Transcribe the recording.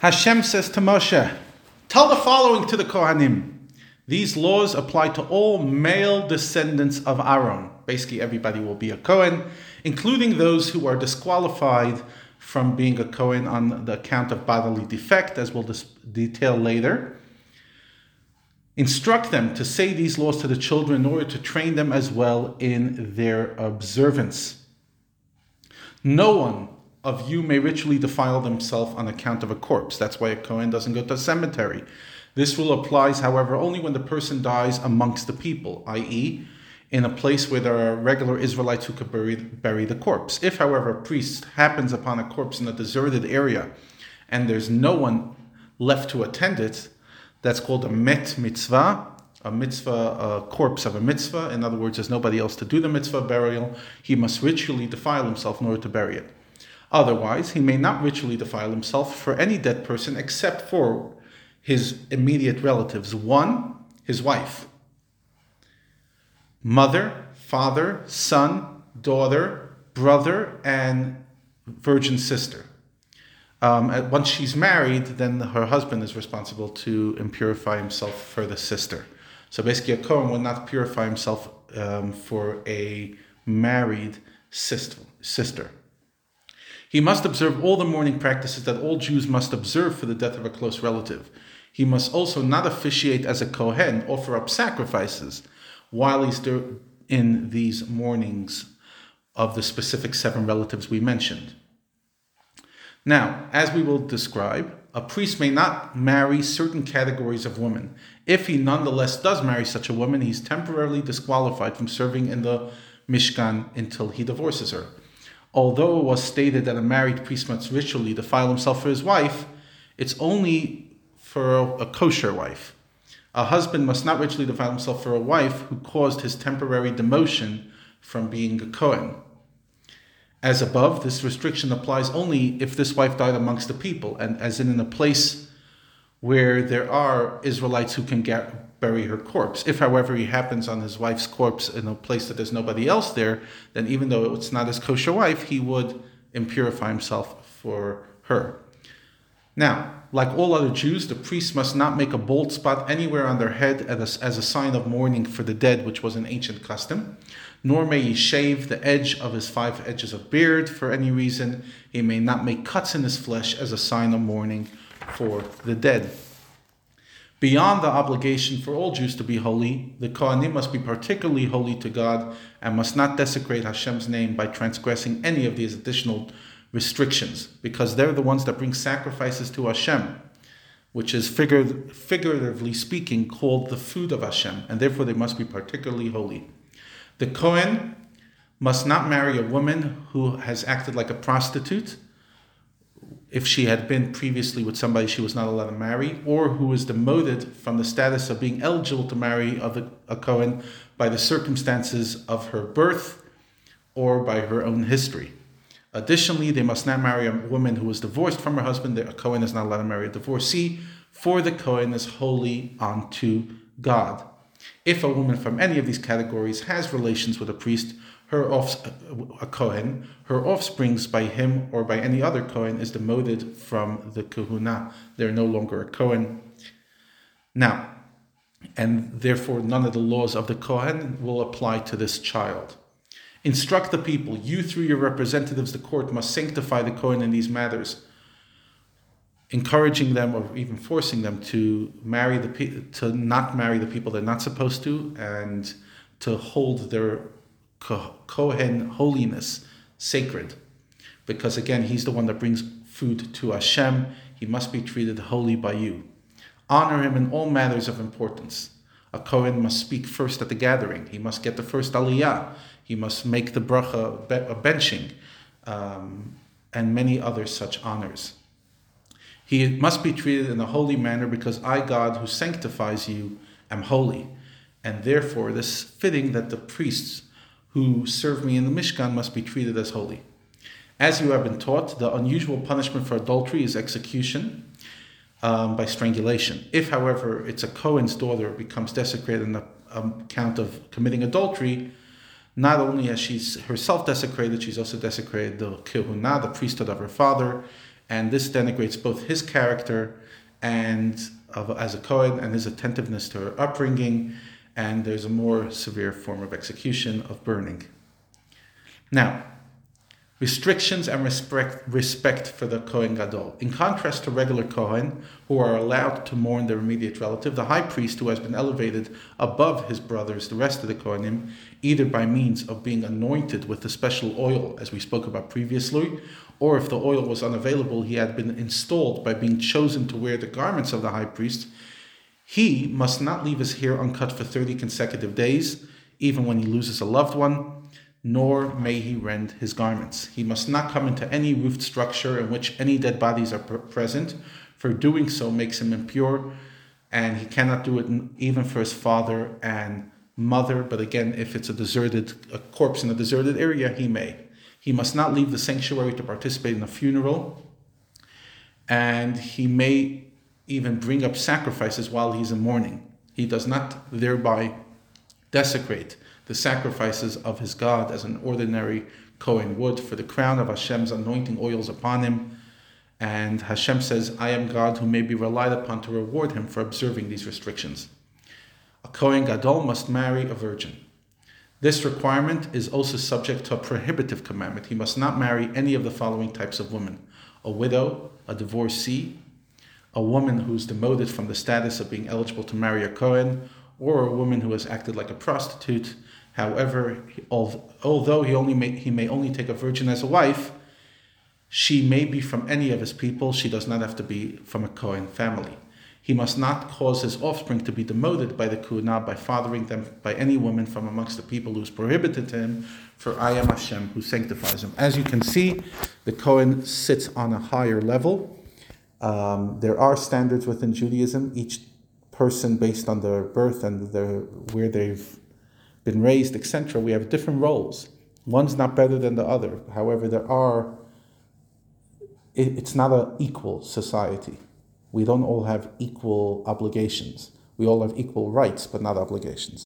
Hashem says to Moshe, Tell the following to the Kohanim. These laws apply to all male descendants of Aaron. Basically, everybody will be a Kohen, including those who are disqualified from being a Kohen on the account of bodily defect, as we'll dis- detail later. Instruct them to say these laws to the children in order to train them as well in their observance. No one of you may ritually defile themselves on account of a corpse. That's why a Kohen doesn't go to a cemetery. This rule applies, however, only when the person dies amongst the people, i.e., in a place where there are regular Israelites who could bury, bury the corpse. If, however, a priest happens upon a corpse in a deserted area and there's no one left to attend it, that's called a met mitzvah, a mitzvah, a corpse of a mitzvah. In other words, there's nobody else to do the mitzvah burial. He must ritually defile himself in order to bury it. Otherwise, he may not ritually defile himself for any dead person except for his immediate relatives. One, his wife, mother, father, son, daughter, brother, and virgin sister. Um, once she's married, then her husband is responsible to impurify himself for the sister. So basically, a Kohen would not purify himself um, for a married sister. He must observe all the mourning practices that all Jews must observe for the death of a close relative. He must also not officiate as a Kohen, offer up sacrifices while he's in these mournings of the specific seven relatives we mentioned. Now, as we will describe, a priest may not marry certain categories of women. If he nonetheless does marry such a woman, he's temporarily disqualified from serving in the Mishkan until he divorces her. Although it was stated that a married priest must ritually defile himself for his wife, it's only for a, kosher wife. A husband must not ritually defile himself for a wife who caused his temporary demotion from being a Kohen. As above, this restriction applies only if this wife died amongst the people, and as in in a place where there are Israelites who can get, bury her corpse. If, however, he happens on his wife's corpse in a place that there's nobody else there, then even though it's not his kosher wife, he would impurify himself for her. Now, like all other Jews, the priest must not make a bald spot anywhere on their head as a, as a sign of mourning for the dead, which was an ancient custom. Nor may he shave the edge of his five edges of beard for any reason. He may not make cuts in his flesh as a sign of mourning for the dead. Beyond the obligation for all Jews to be holy, the Kohanim must be particularly holy to God and must not desecrate Hashem's name by transgressing any of these additional restrictions, because they're the ones that bring sacrifices to Hashem, which is figuratively, figuratively speaking called the food of Hashem, and therefore they must be particularly holy. The Kohen must not marry a woman who has acted like a prostitute if she had been previously with somebody she was not allowed to marry, or who was demoted from the status of being eligible to marry a Cohen by the circumstances of her birth or by her own history. Additionally, they must not marry a woman who was divorced from her husband. A Cohen is not allowed to marry a divorcee, for the Cohen is holy unto God. If a woman from any of these categories has relations with a priest, her off, a Kohen, her offsprings by him or by any other Kohen is demoted from the Kehuna. They're no longer a Kohen. Now, and therefore none of the laws of the Kohen will apply to this child. Instruct the people, you through your representatives, the court, must sanctify the Kohen in these matters, encouraging them or even forcing them to marry the to not marry the people they're not supposed to, and to hold their Kohen holiness sacred. Because again, he's the one that brings food to Hashem. He must be treated holy by you. Honor him in all matters of importance. A Kohen must speak first at the gathering. He must get the first aliyah. He must make the bracha, a benching, um, and many other such honors. He must be treated in a holy manner because I, God, who sanctifies you, am holy. And therefore, it is fitting that the priests who serve me in the Mishkan must be treated as holy. As you have been taught, the unusual punishment for adultery is execution um, by strangulation. If, however, it's a Cohen's daughter becomes desecrated on the um, account of committing adultery, not only has she herself desecrated, she's also desecrated the kehuna, the priesthood of her father, and this denigrates both his character and of, as a Kohen and his attentiveness to her upbringing, and there's a more severe form of execution of burning. Now, restrictions and respect, respect for the Kohen Gadol. In contrast to regular Kohen, who are allowed to mourn their immediate relative, the high priest, who has been elevated above his brothers, the rest of the Kohanim, either by means of being anointed with the special oil, as we spoke about previously, or if the oil was unavailable, he had been installed by being chosen to wear the garments of the high priest, he must not leave his hair uncut for 30 consecutive days, even when he loses a loved one nor may he rend his garments. He must not come into any roofed structure in which any dead bodies are present, for doing so makes him impure, and he cannot do it even for his father and mother. But again, if it's a deserted a corpse in a deserted area, he may. He must not leave the sanctuary to participate in a funeral, and he may even bring up sacrifices while he's in mourning. He does not thereby desecrate the sacrifices of his God as an ordinary Kohen would for the crown of Hashem's anointing oils upon him. And Hashem says, I am God who may be relied upon to reward him for observing these restrictions. A Kohen Gadol must marry a virgin. This requirement is also subject to a prohibitive commandment. He must not marry any of the following types of women a widow, a divorcee, a woman who's demoted from the status of being eligible to marry a Kohen, or a woman who has acted like a prostitute, However, although he only may, he may only take a virgin as a wife, she may be from any of his people. She does not have to be from a Kohen family. He must not cause his offspring to be demoted by the Kehuna by fathering them by any woman from amongst the people who is prohibited to him, for I am Hashem who sanctifies him. As you can see, the Kohen sits on a higher level. Um, there are standards within Judaism. Each person, based on their birth and their, where they've been raised, etc., we have different roles. One's not better than the other. However, there are, it, it's not an equal society. We don't all have equal obligations. We all have equal rights, but not obligations.